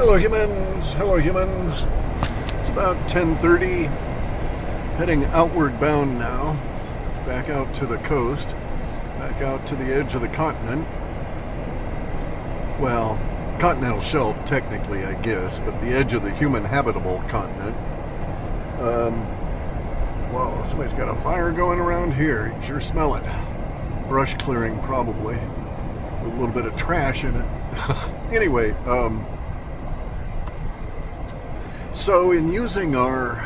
Hello humans, hello humans. It's about 10:30 heading outward bound now. Back out to the coast, back out to the edge of the continent. Well, continental shelf technically, I guess, but the edge of the human habitable continent. Um Whoa, somebody's got a fire going around here. You sure smell it. Brush clearing probably. A little bit of trash in it. anyway, um so, in using our,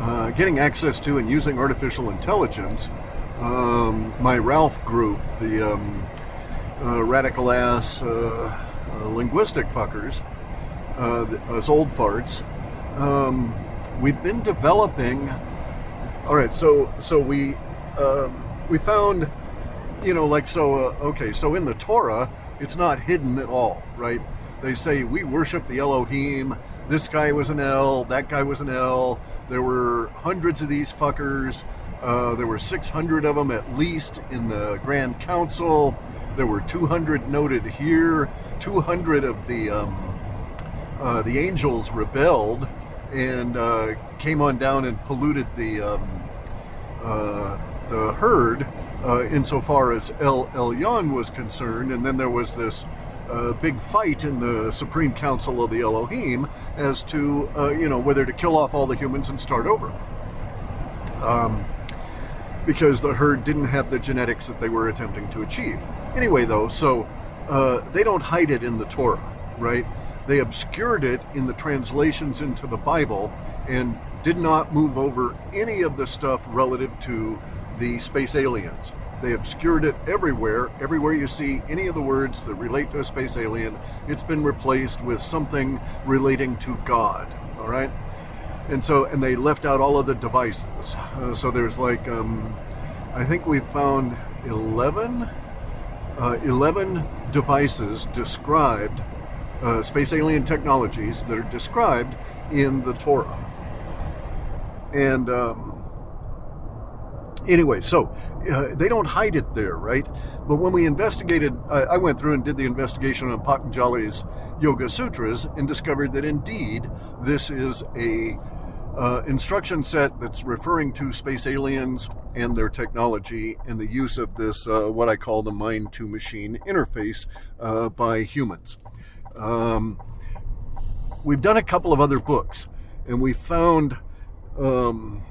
uh, getting access to and using artificial intelligence, um, my Ralph group, the um, uh, radical ass uh, uh linguistic fuckers, uh, us old farts, um, we've been developing. All right, so so we um, we found, you know, like so. Uh, okay, so in the Torah, it's not hidden at all, right? They say we worship the Elohim this guy was an El, that guy was an El. There were hundreds of these fuckers. Uh, there were 600 of them at least in the Grand Council. There were 200 noted here. 200 of the um, uh, the angels rebelled and uh, came on down and polluted the um, uh, the herd uh, insofar as El Elyon was concerned. And then there was this a big fight in the Supreme Council of the Elohim as to, uh, you know, whether to kill off all the humans and start over. Um, because the herd didn't have the genetics that they were attempting to achieve. Anyway, though, so uh, they don't hide it in the Torah, right? They obscured it in the translations into the Bible and did not move over any of the stuff relative to the space aliens. They obscured it everywhere. Everywhere you see any of the words that relate to a space alien, it's been replaced with something relating to God. All right? And so, and they left out all of the devices. Uh, so there's like, um, I think we found 11, uh, 11 devices described, uh, space alien technologies that are described in the Torah. And, um, anyway, so uh, they don't hide it there, right? But when we investigated, uh, I went through and did the investigation on Patanjali's Yoga Sutras and discovered that indeed this is a uh, instruction set that's referring to space aliens and their technology and the use of this, uh, what I call the mind to machine interface uh, by humans. Um, we've done a couple of other books and we found. Um,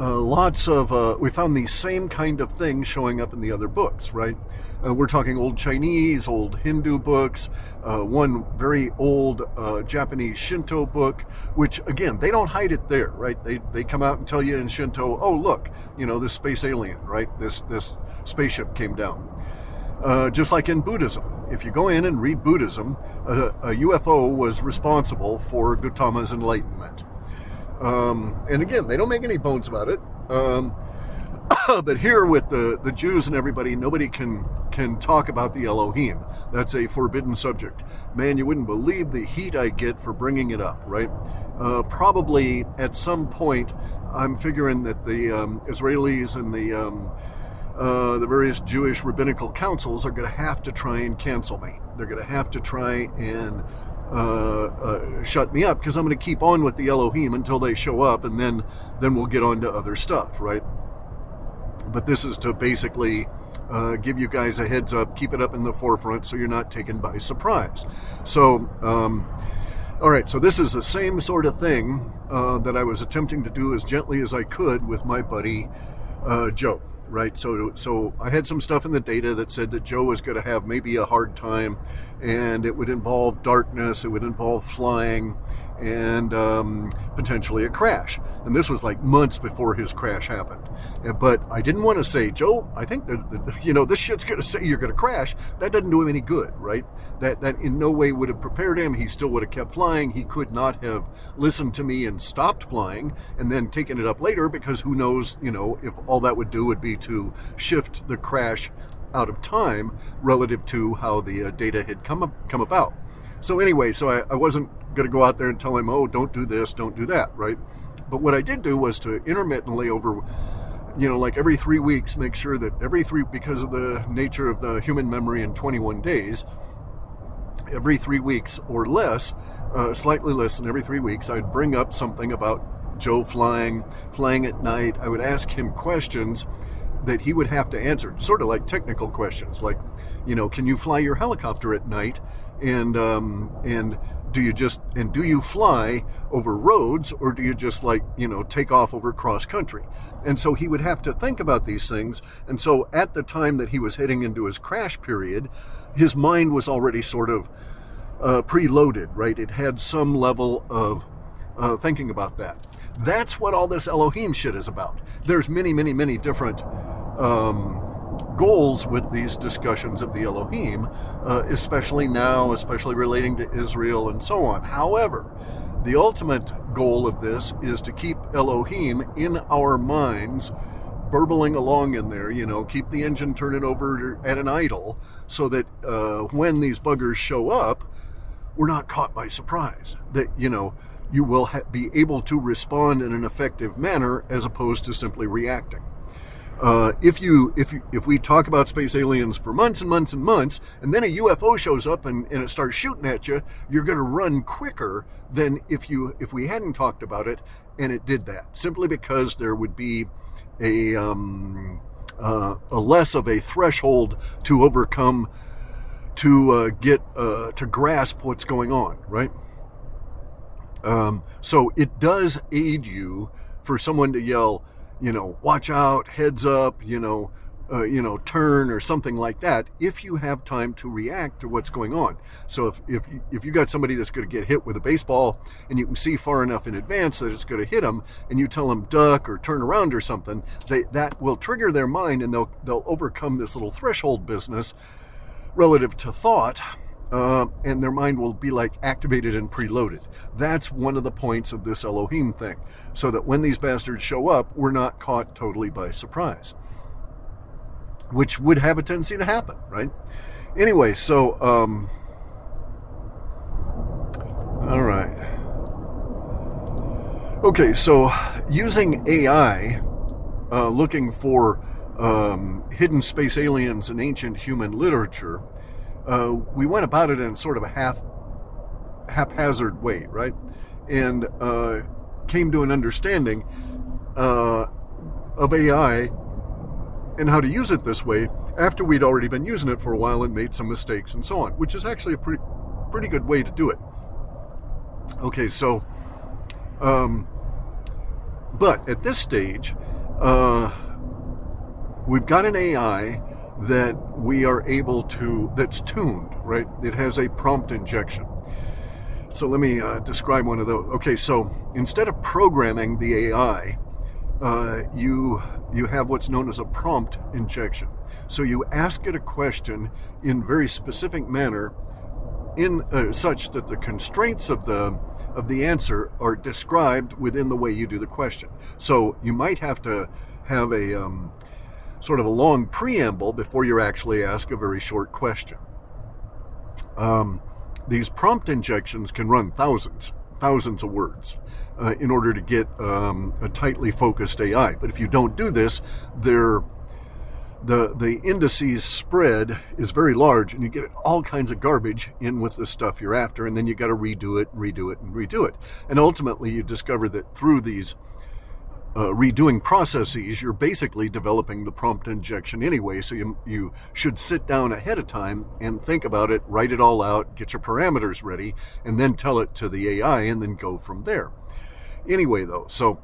uh, lots of uh, we found these same kind of things showing up in the other books right? Uh, we're talking old chinese old hindu books uh, one very old uh, japanese shinto book which again they don't hide it there right? They, they come out and tell you in shinto oh look you know this space alien right? This this spaceship came down. Just like in Buddhism, if you go in and read Buddhism, a UFO was responsible for Gautama's enlightenment. Um, and again, they don't make any bones about it. Um, but here with the, the Jews and everybody, nobody can can talk about the Elohim. That's a forbidden subject. Man, you wouldn't believe the heat I get for bringing it up, right? Uh, probably at some point, I'm figuring that the um, Israelis and the um, uh, the various Jewish rabbinical councils are going to have to try and cancel me. They're going to have to try and uh, uh, shut me up because I'm going to keep on with the Elohim until they show up, and then then we'll get on to other stuff, right? But this is to basically uh, give you guys a heads up, keep it up in the forefront, so you're not taken by surprise. So. Um, all right, so this is the same sort of thing uh, that I was attempting to do as gently as I could with my buddy uh, Joe right? So, so I had some stuff in the data that said that Joe was going to have maybe a hard time, and it would involve darkness, it would involve flying, and um, potentially a crash. And this was like months before his crash happened. But I didn't want to say, Joe, I think that, that you know this shit's going to say you're going to crash. That doesn't do him any good, right? That that in no way would have prepared him. He still would have kept flying. He could not have listened to me and stopped flying and then taken it up later because who knows, you know, if all that would do would be to shift the crash out of time relative to how the uh, data had come up, come about. So anyway, so I, I wasn't going to go out there and tell him, oh, don't do this, don't do that, right? But what I did do was to intermittently over, you know, like every three weeks, make sure that every three, because of the nature of the human memory in 21 days, every three weeks or less, uh, slightly less than every three weeks, I'd bring up something about Joe flying, flying at night. I would ask him questions that he would have to answer, sort of like technical questions, like, you know, can you fly your helicopter at night? And um, and do you just and do you fly over roads or do you just like you know take off over cross country? And so he would have to think about these things. And so at the time that he was heading into his crash period his mind was already sort of uh, preloaded right? It had some level of uh, thinking about that. That's what all this elohim shit is about. There's many many many different um, goals with these discussions of the Elohim, uh, especially now, especially relating to Israel and so on. However, the ultimate goal of this is to keep Elohim in our minds, burbling along in there, you know, keep the engine turning over at an idle so that uh, when these buggers show up, we're not caught by surprise. That, you know, you will ha- be able to respond in an effective manner as opposed to simply reacting. Uh, if you if you, if we talk about space aliens for months and months and months, and then a UFO shows up and, and it starts shooting at you, you're going to run quicker than if you if we hadn't talked about it and it did that. Simply because there would be a um, uh, a less of a threshold to overcome to uh, get uh, to grasp what's going on, right? Um, so it does aid you for someone to yell you know, watch out, heads up, you know, uh, you know, turn or something like that. If you have time to react to what's going on. So if if if you got somebody that's going to get hit with a baseball and you can see far enough in advance that it's going to hit them, and you tell them duck or turn around or something, they that will trigger their mind and they'll they'll overcome this little threshold business relative to thought uh, and their mind will be like activated and preloaded. That's one of the points of this Elohim thing, so that when these bastards show up, we're not caught totally by surprise, which would have a tendency to happen, right? Anyway, so, um, all right. Okay, so using AI, uh, looking for um, hidden space aliens in ancient human literature uh, we went about it in sort of a half haphazard way, right? And uh, came to an understanding uh, of AI and how to use it this way after we'd already been using it for a while and made some mistakes and so on, which is actually a pretty pretty good way to do it. Okay, so, um, but at this stage, uh, we've got an AI that we are able to, that's tuned, right? It has a prompt injection. So let me uh, describe one of those. Okay, so instead of programming the AI, uh, you you have what's known as a prompt injection. So you ask it a question in very specific manner, in uh, such that the constraints of the of the answer are described within the way you do the question. So you might have to have a um, sort of a long preamble before you actually ask a very short question. Um, these prompt injections can run thousands, thousands of words uh, in order to get um, a tightly focused AI. But if you don't do this, the the indices spread is very large, and you get all kinds of garbage in with the stuff you're after, and then you got to redo it, and redo it, and redo it, and ultimately you discover that through these uh, redoing processes, you're basically developing the prompt injection anyway. So you, you should sit down ahead of time and think about it, write it all out, get your parameters ready, and then tell it to the AI and then go from there. Anyway, though, so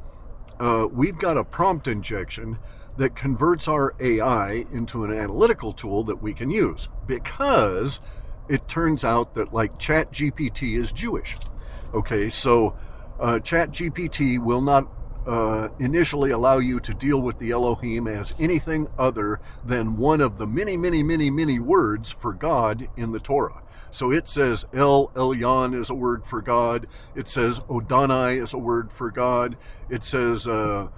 uh, we've got a prompt injection that converts our AI into an analytical tool that we can use because it turns out that like ChatGPT is Jewish. Okay, so uh, ChatGPT will not uh, initially allow you to deal with the Elohim as anything other than one of the many, many, many, many words for God in the Torah. So it says El Elyon is a word for God. It says Adonai is a word for God. It says uh,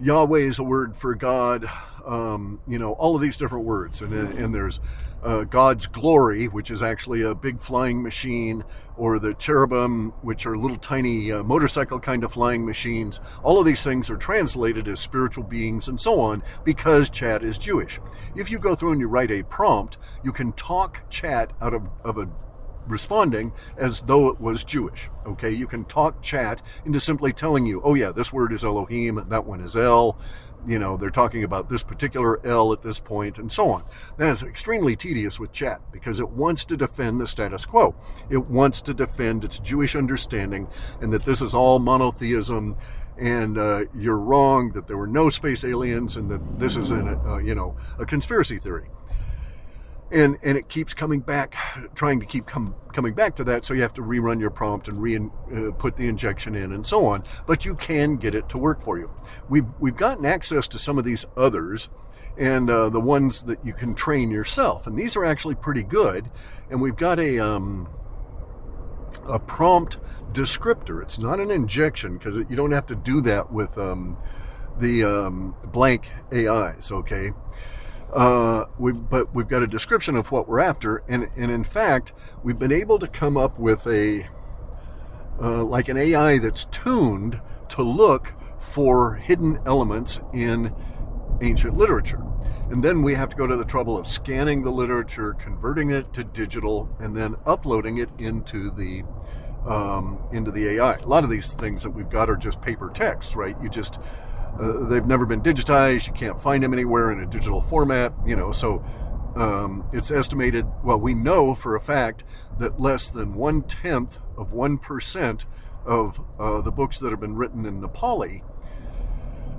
Yahweh is a word for God. Um, you know, all of these different words. And, and there's uh, God's glory, which is actually a big flying machine, or the cherubim, which are little tiny uh, motorcycle kind of flying machines. All of these things are translated as spiritual beings and so on because Chat is Jewish. If you go through and you write a prompt, you can talk Chat out of, of a responding as though it was Jewish. Okay, you can talk chat into simply telling you, oh yeah, this word is Elohim, that one is El. You know, they're talking about this particular El at this point, and so on. That is extremely tedious with chat because it wants to defend the status quo. It wants to defend its Jewish understanding and that this is all monotheism and uh, you're wrong that there were no space aliens and that this is an, uh, you know a conspiracy theory and and it keeps coming back trying to keep com- coming back to that so you have to rerun your prompt and re uh, put the injection in and so on but you can get it to work for you we've we've gotten access to some of these others and uh, the ones that you can train yourself and these are actually pretty good and we've got a um, a prompt descriptor. It's not an injection because you don't have to do that with um, the um, blank AIs. Okay, uh, we, but we've got a description of what we're after, and and in fact, we've been able to come up with a uh, like an AI that's tuned to look for hidden elements in ancient literature. And then we have to go to the trouble of scanning the literature, converting it to digital, and then uploading it into the um, into the AI. A lot of these things that we've got are just paper texts, right? You just uh, they've never been digitized. You can't find them anywhere in a digital format, you know. So um, it's estimated. Well, we know for a fact that less than one tenth of one percent of uh, the books that have been written in Nepali,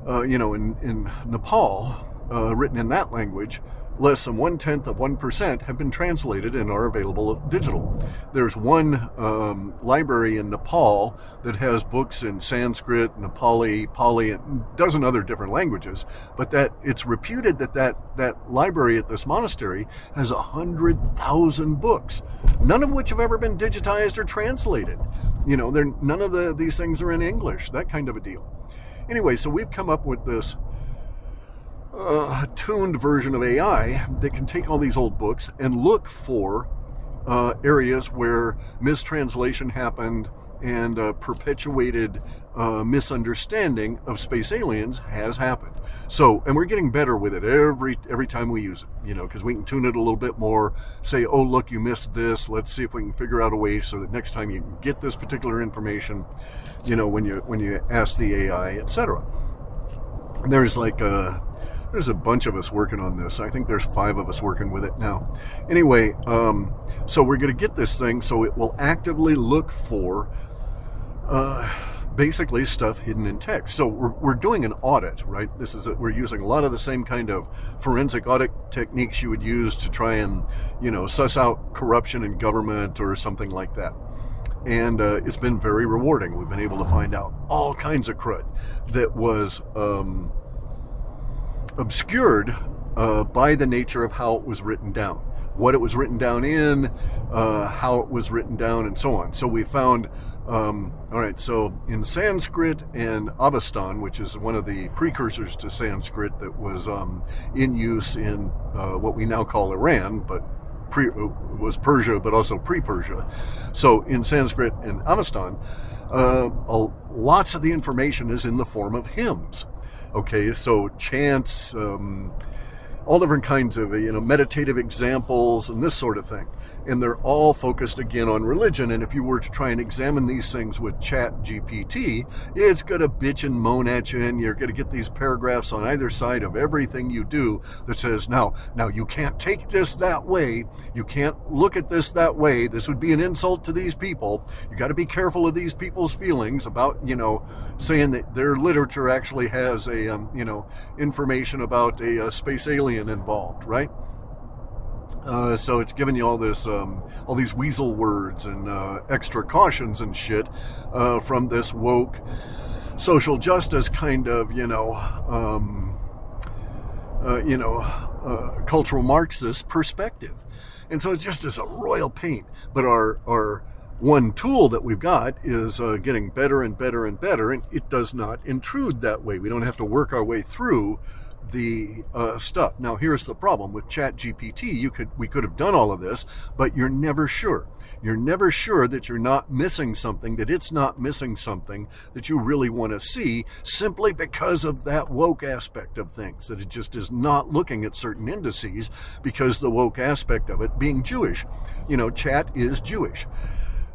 uh, you know, in in Nepal, uh, written in that language, less than one tenth of 1% have been translated and are available digital. There's one um, library in Nepal that has books in Sanskrit, Nepali, Pali, and a dozen other different languages, but that it's reputed that that, that library at this monastery has a hundred thousand books, none of which have ever been digitized or translated. You know, none of the, these things are in English, that kind of a deal. Anyway, so we've come up with this uh, tuned version of AI that can take all these old books and look for uh, areas where mistranslation happened and uh, perpetuated uh, misunderstanding of space aliens has happened. So, and we're getting better with it every every time we use it. You know, because we can tune it a little bit more. Say, oh look, you missed this. Let's see if we can figure out a way so that next time you get this particular information, you know, when you when you ask the AI, etc. There's like a uh, there's a bunch of us working on this. I think there's five of us working with it now. Anyway, um, so we're going to get this thing so it will actively look for uh, basically stuff hidden in text. So we're, we're doing an audit, right? This is a, we're using a lot of the same kind of forensic audit techniques you would use to try and you know suss out corruption in government or something like that and uh, it's been very rewarding. We've been able to find out all kinds of crud that was um, obscured uh, by the nature of how it was written down, what it was written down in, uh, how it was written down, and so on. So we found, um, all right, so in Sanskrit and Avestan, which is one of the precursors to Sanskrit that was um, in use in uh, what we now call Iran, but pre, was Persia, but also pre-Persia. So in Sanskrit and Avestan, uh, lots of the information is in the form of hymns. Okay, so chants, um, all different kinds of you know meditative examples and this sort of thing and they're all focused again on religion. And if you were to try and examine these things with Chat GPT, it's going to bitch and moan at you, and you're going to get these paragraphs on either side of everything you do that says, "Now, now you can't take this that way. You can't look at this that way. This would be an insult to these people. You got to be careful of these people's feelings about, you know, saying that their literature actually has a, um, you know, information about a, a space alien involved, right?" Uh, so it's giving you all this, um, all these weasel words and uh, extra cautions and shit uh, from this woke social justice kind of, you know, um, uh, you know, uh, cultural Marxist perspective. And so it's just as a royal pain. But our our one tool that we've got is uh, getting better and better and better, and it does not intrude that way. We don't have to work our way through the uh, stuff. Now, here's the problem with Chat GPT. You could we could have done all of this, but you're never sure. You're never sure that you're not missing something, that it's not missing something that you really want to see, simply because of that woke aspect of things. That it just is not looking at certain indices because the woke aspect of it being Jewish. You know, Chat is Jewish.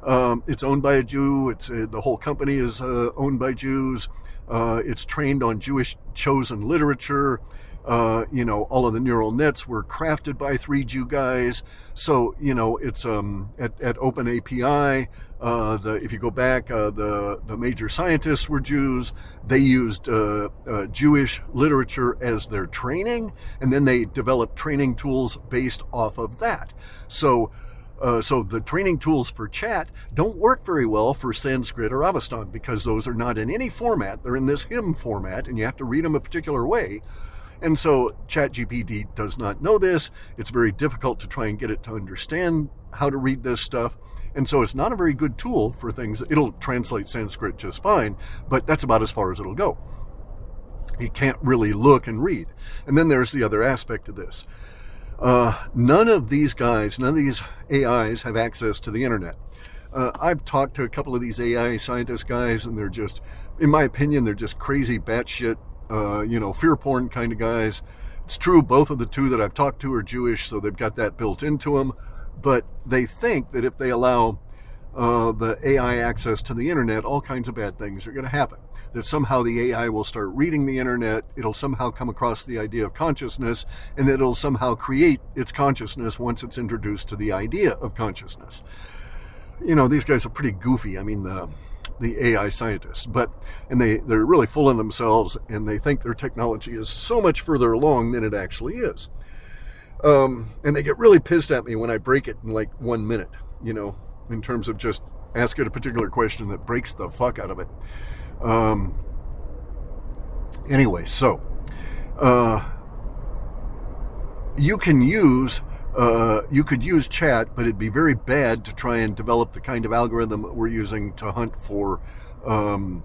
Um, it's owned by a Jew. It's uh, the whole company is uh, owned by Jews. Uh, it's trained on Jewish chosen literature. Uh, you know, all of the neural nets were crafted by three Jew guys. So, you know, it's um, at, at OpenAPI. Uh, the, if you go back, uh, the the major scientists were Jews. They used uh, uh, Jewish literature as their training, and then they developed training tools based off of that. So uh, so the training tools for chat don't work very well for Sanskrit or Avestan because those are not in any format. They're in this hymn format, and you have to read them a particular way. And so ChatGPT does not know this. It's very difficult to try and get it to understand how to read this stuff. And so it's not a very good tool for things. It'll translate Sanskrit just fine, but that's about as far as it'll go. It can't really look and read. And then there's the other aspect of this. Uh, none of these guys, none of these AIs have access to the internet. Uh, I've talked to a couple of these AI scientist guys, and they're just, in my opinion, they're just crazy, batshit, uh, you know, fear porn kind of guys. It's true, both of the two that I've talked to are Jewish, so they've got that built into them. But they think that if they allow uh, the AI access to the internet, all kinds of bad things are going to happen that somehow the AI will start reading the internet, it'll somehow come across the idea of consciousness, and it'll somehow create its consciousness once it's introduced to the idea of consciousness. You know, these guys are pretty goofy. I mean, the the AI scientists, but and they they're really full of themselves, and they think their technology is so much further along than it actually is. Um, and they get really pissed at me when I break it in like one minute. You know, in terms of just ask it a particular question that breaks the fuck out of it. Um, anyway, so uh, you can use uh, you could use chat, but it'd be very bad to try and develop the kind of algorithm we're using to hunt for um,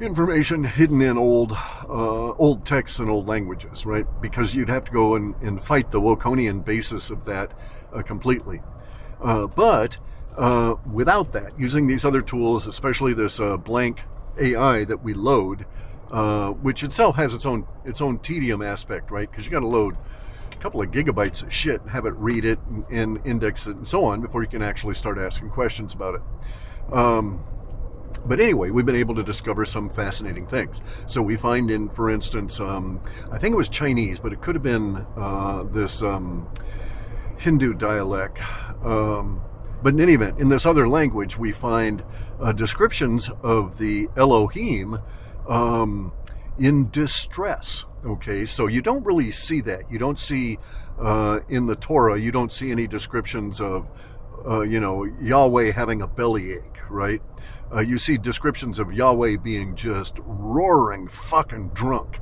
information hidden in old uh, old texts and old languages, right? Because you'd have to go and, and fight the Wokonian basis of that uh, completely. Uh, but uh, without that, using these other tools, especially this uh, blank AI that we load, uh, which itself has its own its own tedium aspect, right? Because you got to load a couple of gigabytes of shit have it read it and, and, index it and so on before you can actually start asking questions about it. Um, but anyway, we've been able to discover some fascinating things. So we find in, for instance, um, I think it was Chinese, but it could have been uh, this um, Hindu dialect. Um, but in any event, in this other language, we find uh, descriptions of the Elohim um, in distress. Okay, so you don't really see that. You don't see uh, in the Torah, you don't see any descriptions of, uh, you know, Yahweh having a bellyache, right? Uh, you see descriptions of Yahweh being just roaring fucking drunk.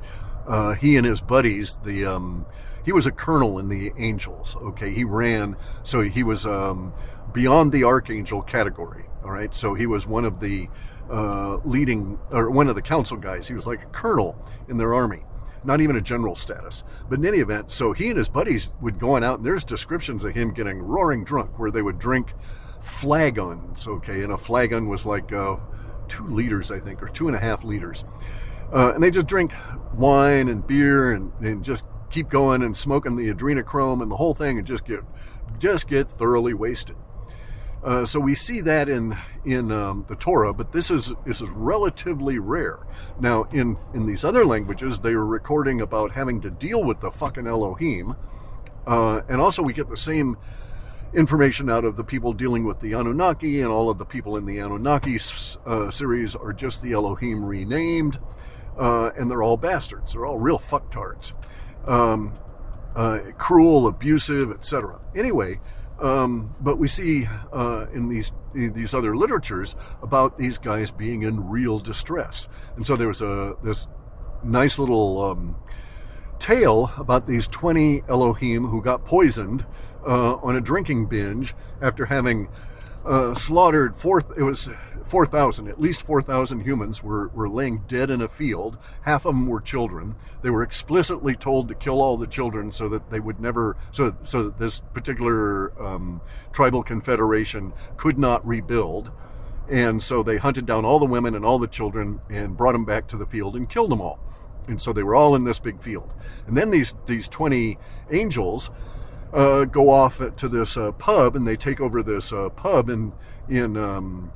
Uh, he and his buddies, the um, he was a colonel in the angels. Okay, he ran, so he was um, beyond the archangel category. All right, so he was one of the uh, leading or one of the council guys. He was like a colonel in their army, not even a general status. But in any event, so he and his buddies would go on out, and there's descriptions of him getting roaring drunk, where they would drink flagons. Okay, and a flagon was like uh, two liters, I think, or two and a half liters, uh, and they just drink wine and beer and, and just keep going and smoking the adrenochrome and the whole thing, and just get just get thoroughly wasted. Uh, so we see that in in um, the Torah, but this is this is relatively rare. Now, in in these other languages, they are recording about having to deal with the fucking Elohim, uh, and also we get the same information out of the people dealing with the Anunnaki, and all of the people in the Anunnaki uh, series are just the Elohim renamed, uh, and they're all bastards. They're all real fucktards, um, uh, cruel, abusive, etc. Anyway. Um, but we see uh, in these in these other literatures about these guys being in real distress, and so there was a this nice little um, tale about these twenty Elohim who got poisoned uh, on a drinking binge after having uh, slaughtered four. It was four thousand. At least four thousand humans were were laying dead in a field. Half of them were children. They were explicitly told to kill all the children so that they would never. So so that this particular um, tribal confederation could not rebuild. And so they hunted down all the women and all the children and brought them back to the field and killed them all. And so they were all in this big field. And then these these twenty angels uh, go off to this uh, pub and they take over this uh, pub in in um,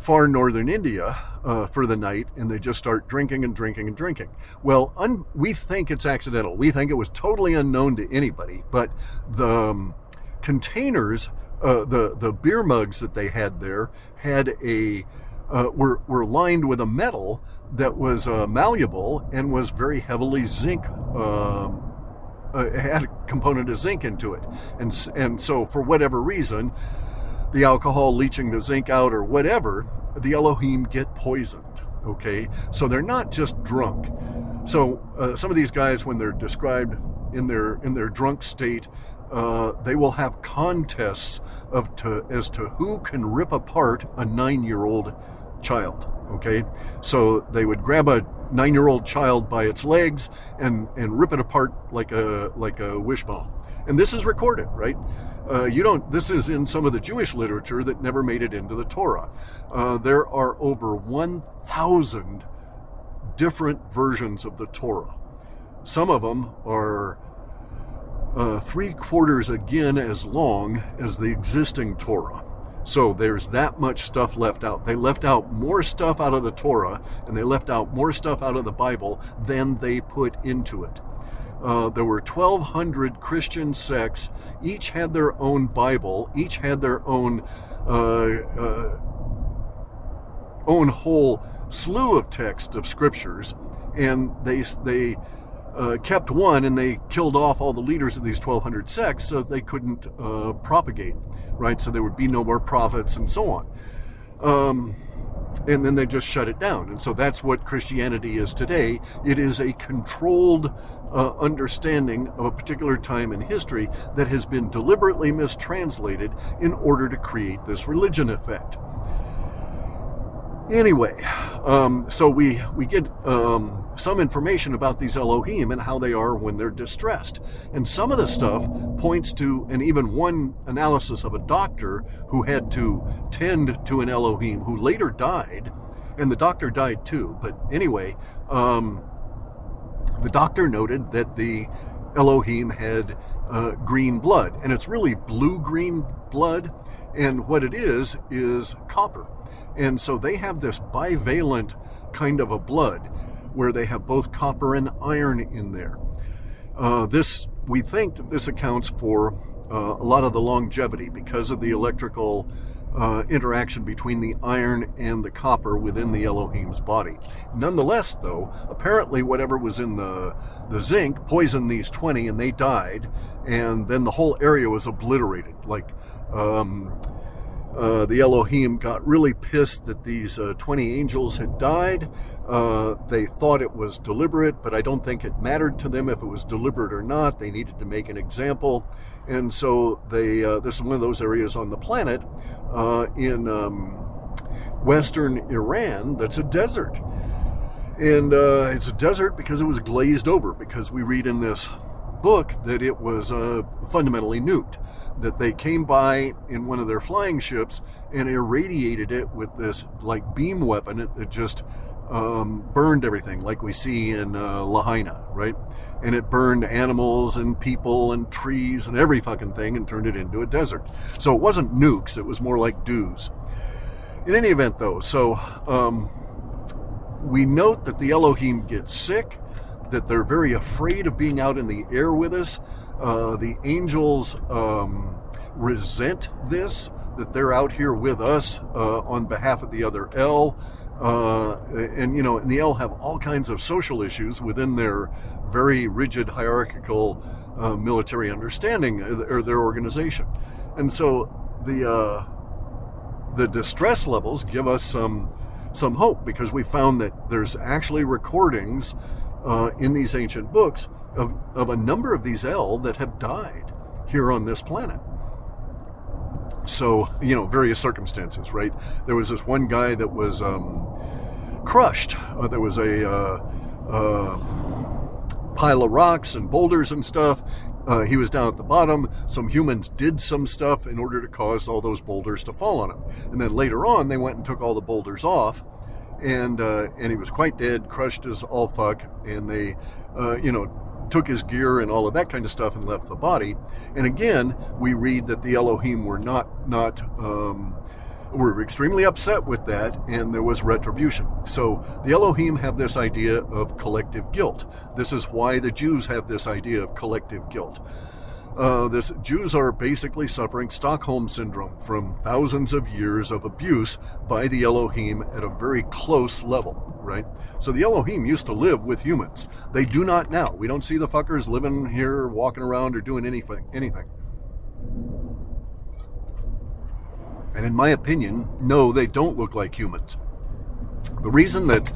far northern India uh, for the night, and they just start drinking and drinking and drinking. Well, un- we think it's accidental. We think it was totally unknown to anybody, but the um, containers, uh, the the beer mugs that they had there, had a uh, were were lined with a metal that was malleable and was very heavily zinc. Um, uh, had a component of zinc into it, and and so for whatever reason, the alcohol leaching the zinc out or whatever, the Elohim get poisoned. Okay, so they're not just drunk. So uh, some of these guys, when they're described in their in their drunk state, uh, they will have contests of to, as to who can rip apart a nine-year-old child. Okay, so they would grab a nine-year-old child by its legs and and rip it apart like a like a wishbone. And this is recorded, right? Uh, you don't. This is in some of the Jewish literature that never made it into the Torah. Uh, there are over 1,000 different versions of the Torah. Some of them are uh, three quarters again as long as the existing Torah. So there's that much stuff left out. They left out more stuff out of the Torah and they left out more stuff out of the Bible than they put into it. Uh, there were 1,200 Christian sects. Each had their own Bible. Each had their own uh, uh, own whole slew of texts of scriptures, and they they uh, kept one and they killed off all the leaders of these 1,200 sects so they couldn't uh, propagate right? So there would be no more prophets and so on. Um, and then they just shut it down. And so that's what Christianity is today. It is a controlled uh, understanding of a particular time in history that has been deliberately mistranslated in order to create this religion effect. Anyway, um, so we we get um, some information about these Elohim and how they are when they're distressed, and some of the stuff points to, and even one analysis of a doctor who had to tend to an Elohim who later died, and the doctor died too. But anyway, um, the doctor noted that the Elohim had uh, green blood, and it's really blue green blood, and what it is is copper and so they have this bivalent kind of a blood where they have both copper and iron in there. Uh, this, we think that this accounts for uh, a lot of the longevity because of the electrical uh, interaction between the iron and the copper within the Elohim's body. Nonetheless, though, apparently whatever was in the the zinc poisoned these 20 and they died, and then the whole area was obliterated. Like um, uh, the Elohim got really pissed that these uh, 20 angels had died. Uh, they thought it was deliberate, but I don't think it mattered to them if it was deliberate or not. They needed to make an example. And so they, uh, this is one of those areas on the planet uh, in um, western Iran that's a desert. And it's a desert because it was glazed over, because we read in this book that it was fundamentally nuked that they came by in one of their flying ships and irradiated it with this like beam weapon that just um, burned everything, like we see in uh, Lahaina, right? And it burned animals and people and trees and every fucking thing and turned it into a desert. So it wasn't nukes, it was more like DEWs. In any event, though, so um, we note that the Elohim get sick, that they're very afraid of being out in the air with us, uh, the angels um, resent this, that they're out here with us uh, on behalf of the other El. Uh, and, you know, and the El have all kinds of social issues within their very rigid hierarchical uh, military understanding uh, or their organization. And so the, the distress levels give us some, some hope because we found that there's actually recordings in these ancient books of, of a number of these El that have died here on this planet. So, you know, various circumstances, right? There was this one guy that was um, crushed. Uh, there was a uh, uh, pile of rocks and boulders and stuff. Uh, he was down at the bottom. Some humans did some stuff in order to cause all those boulders to fall on him. And then later on, they went and took all the boulders off, and uh, and he was quite dead, crushed as all fuck. And they, uh, you know, took his gear and all of that kind of stuff and left the body. And again, we read that the Elohim were not not um, were extremely upset with that, and there was retribution. So the Elohim have this idea of collective guilt. This is why the Jews have this idea of collective guilt. Uh, this Jews are basically suffering Stockholm syndrome from thousands of years of abuse by the Elohim at a very close level, right? So the Elohim used to live with humans. They do not now. We don't see the fuckers living here, walking around, or doing anything. Anything. And in my opinion, no, they don't look like humans. The reason that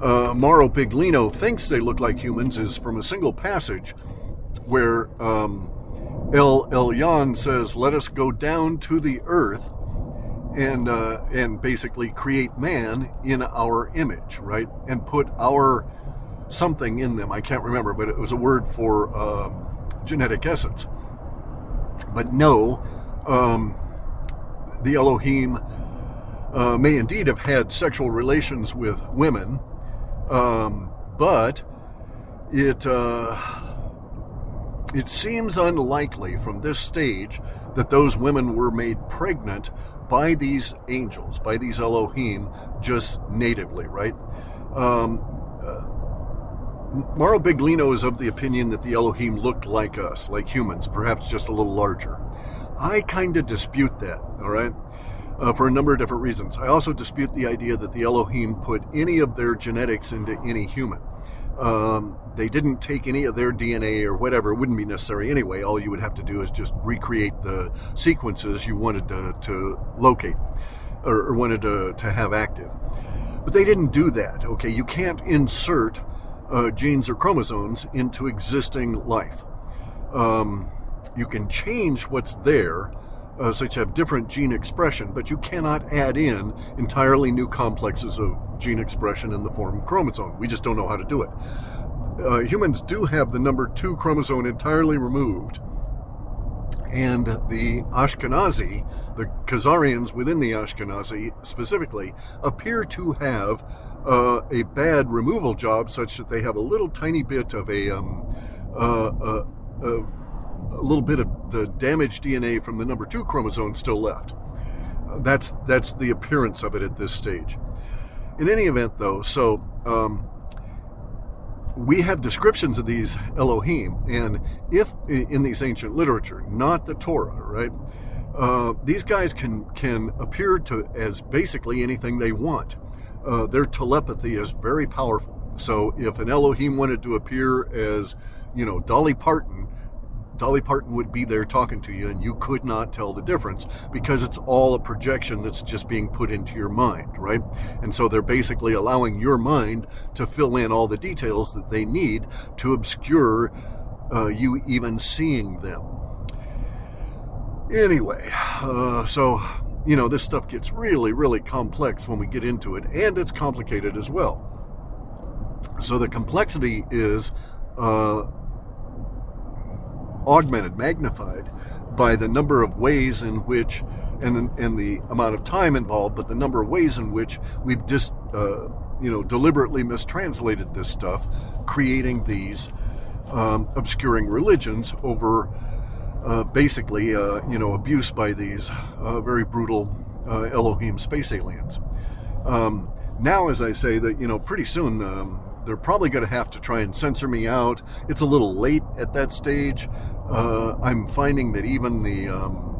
uh, Mauro Biglino thinks they look like humans is from a single passage where um, El Elyon says, "Let us go down to the earth." And uh, and basically create man in our image, right? And put our something in them. I can't remember, but it was a word for um, genetic essence. But no, um, the Elohim uh, may indeed have had sexual relations with women, um, but it uh, it seems unlikely from this stage that those women were made pregnant by these angels, by these Elohim, just natively, right? Um, uh, Mauro Biglino is of the opinion that the Elohim looked like us, like humans, perhaps just a little larger. I kind of dispute that, all right? Uh, for a number of different reasons. I also dispute the idea that the Elohim put any of their genetics into any human. Um, they didn't take any of their DNA or whatever. It wouldn't be necessary anyway. All you would have to do is just recreate the sequences you wanted to, to locate or, or wanted to, to have active. But they didn't do that, okay? You can't insert uh, genes or chromosomes into existing life. Um, you can change what's there, uh, such have different gene expression, but you cannot add in entirely new complexes of gene expression in the form of chromosome. We just don't know how to do it. Uh, humans do have the number two chromosome entirely removed. And the Ashkenazi, the Khazarians within the Ashkenazi specifically, appear to have uh, a bad removal job such that they have a little tiny bit of a, um, uh, uh a little bit of the damaged DNA from the number two chromosome still left. Uh, that's that's the appearance of it at this stage. In any event, though, so um, we have descriptions of these Elohim, and if in these ancient literature, not the Torah, right? Uh, these guys can can appear to as basically anything they want. Uh, their telepathy is very powerful. So if an Elohim wanted to appear as, you know, Dolly Parton, Dolly Parton would be there talking to you, and you could not tell the difference because it's all a projection that's just being put into your mind, right? And so they're basically allowing your mind to fill in all the details that they need to obscure uh, you even seeing them. Anyway, uh, so you know, this stuff gets really, really complex when we get into it, and it's complicated as well. So the complexity is uh, augmented, magnified by the number of ways in which, and, and the amount of time involved, but the number of ways in which we've just, uh, you know, deliberately mistranslated this stuff, creating these um, obscuring religions over uh, basically, uh, you know, abuse by these uh, very brutal uh, Elohim space aliens. Um, now, as I say, that you know, pretty soon um, they're probably going to have to try and censor me out. It's a little late at that stage. Uh, I'm finding that even the um,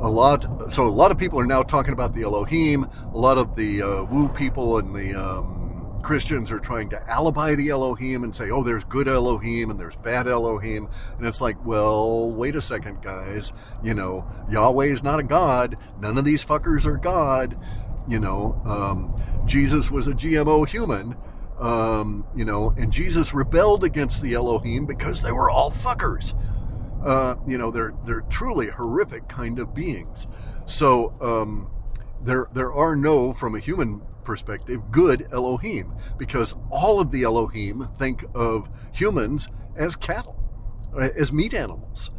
a lot. So a lot of people are now talking about the Elohim. A lot of the uh, Woo people and the um, Christians are trying to alibi the Elohim and say, "Oh, there's good Elohim and there's bad Elohim." And it's like, well, wait a second, guys. You know, Yahweh is not a god. None of these fuckers are God. You know, um, Jesus was a GMO human um, you know, and Jesus rebelled against the Elohim because they were all fuckers. Uh, you know, they're they're truly horrific kind of beings. So um, there there are no, from a human perspective, good Elohim because all of the Elohim think of humans as cattle, as meat animals,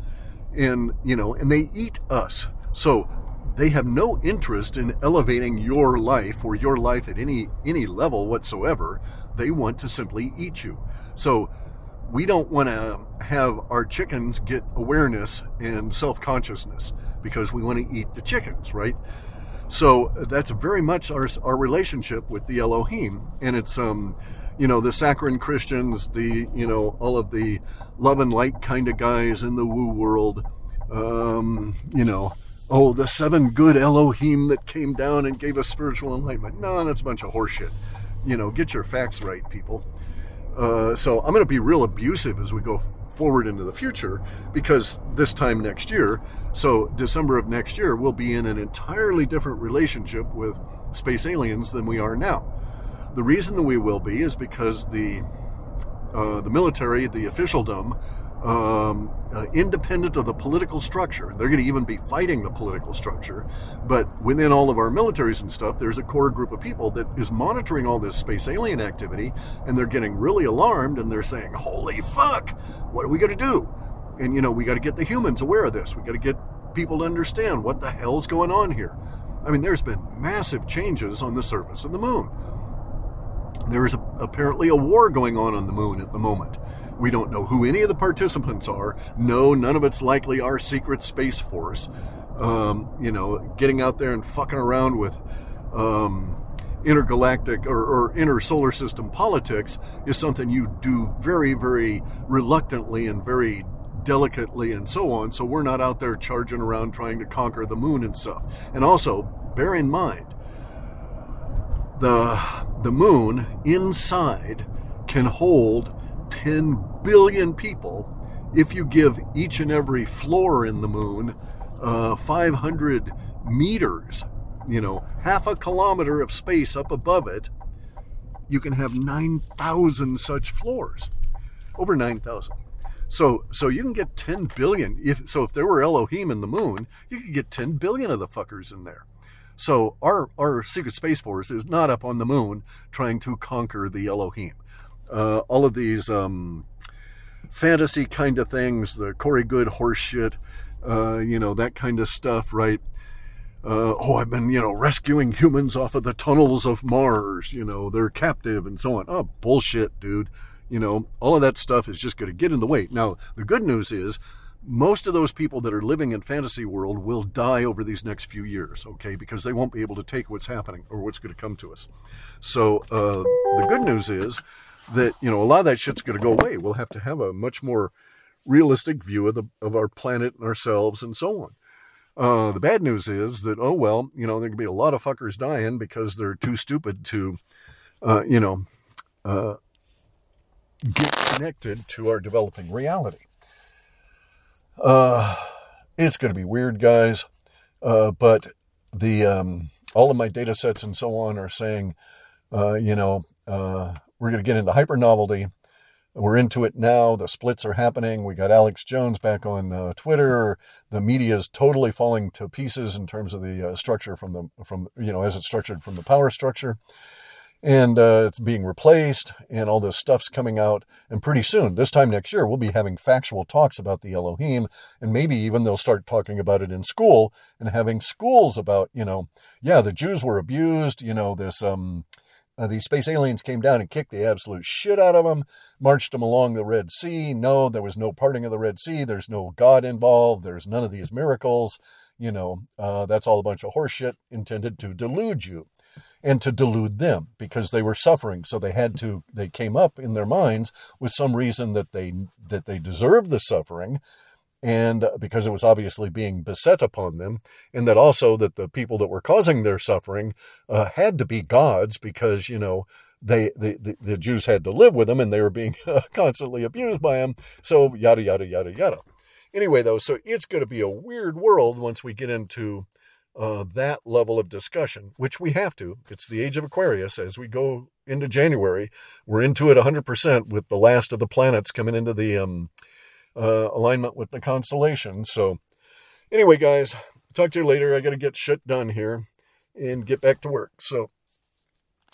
and you know, and they eat us. So they have no interest in elevating your life or your life at any any level whatsoever. They want to simply eat you. So we don't want to have our chickens get awareness and self-consciousness because we want to eat the chickens, right? So that's very much our our relationship with the Elohim, and it's um, you know, the saccharine Christians, the you know, all of the love and light kind of guys in the woo world, um, you know, oh, the seven good Elohim that came down and gave us spiritual enlightenment. No, that's a bunch of horseshit. You know, get your facts right, people. Uh, so I'm going to be real abusive as we go forward into the future because this time next year, so December of next year, we'll be in an entirely different relationship with space aliens than we are now. The reason that we will be is because the uh, the military, the officialdom, um, uh, independent of the political structure. They're going to even be fighting the political structure. But within all of our militaries and stuff, there's a core group of people that is monitoring all this space alien activity, and they're getting really alarmed and they're saying, Holy fuck, what are we going to do? And, you know, we got to get the humans aware of this. We got to get people to understand what the hell's going on here. I mean, there's been massive changes on the surface of the moon. There is a, apparently a war going on on the moon at the moment. We don't know who any of the participants are. No, none of it's likely our secret space force. Um, you know, getting out there and fucking around with um, intergalactic or, or inter solar system politics is something you do very, very reluctantly and very delicately and so on. So we're not out there charging around trying to conquer the moon and stuff. And also, bear in mind, the the moon inside can hold 10 billion people if you give each and every floor in the moon uh, 500 meters, you know, half a kilometer of space up above it, you can have 9,000 such floors. Over 9,000. So, so you can get 10 billion. If so, if there were Elohim in the moon, you could get 10 billion of the fuckers in there. So our our secret space force is not up on the moon trying to conquer the Elohim uh, all of these um, fantasy kind of things, the Corey Goode horseshit, uh, you know, that kind of stuff, right? Uh, oh, I've been, you know, rescuing humans off of the tunnels of Mars, you know, they're captive and so on. Oh, bullshit, dude. You know, all of that stuff is just going to get in the way. Now, the good news is most of those people that are living in fantasy world will die over these next few years, okay, because they won't be able to take what's happening or what's going to come to us. So, uh, the good news is that you know a lot of that shit's going to go away. We'll have to have a much more realistic view of the of our planet and ourselves and so on. Uh, the bad news is that oh well, you know there can be a lot of fuckers dying because they're too stupid to, uh, you know, uh, get connected to our developing reality. Uh, it's going to be weird, guys. Uh, but the um, all of my data sets and so on are saying, uh, you know, we're going to get into hyper novelty. We're into it now. The splits are happening. We got Alex Jones back on uh, Twitter. The media is totally falling to pieces in terms of the uh, structure from the from you know as it's structured from the power structure, and uh, it's being replaced, and all this stuff's coming out. And pretty soon, this time next year, we'll be having factual talks about the Elohim, and maybe even they'll start talking about it in school and having schools about you know yeah the Jews were abused. You know this um uh, these space aliens came down and kicked the absolute shit out of them, marched them along the Red Sea. No, there was no parting of the Red Sea. There's no God involved. There's none of these miracles. You know, uh, that's all a bunch of horseshit intended to delude you and to delude them because they were suffering. So they had to, they came up in their minds with some reason that they, that they deserved the suffering and because it was obviously being beset upon them, and that also that the people that were causing their suffering uh, had to be gods because you know they the, the, the Jews had to live with them and they were being uh, constantly abused by them. So yada yada yada yada. Anyway, though, so it's going to be a weird world once we get into uh, that level of discussion, which we have to. It's the age of Aquarius. As we go into January, we're into it 100% with the last of the planets coming into the um, uh, alignment with the constellation. So, anyway, guys, talk to you later. I got to get shit done here and get back to work. So,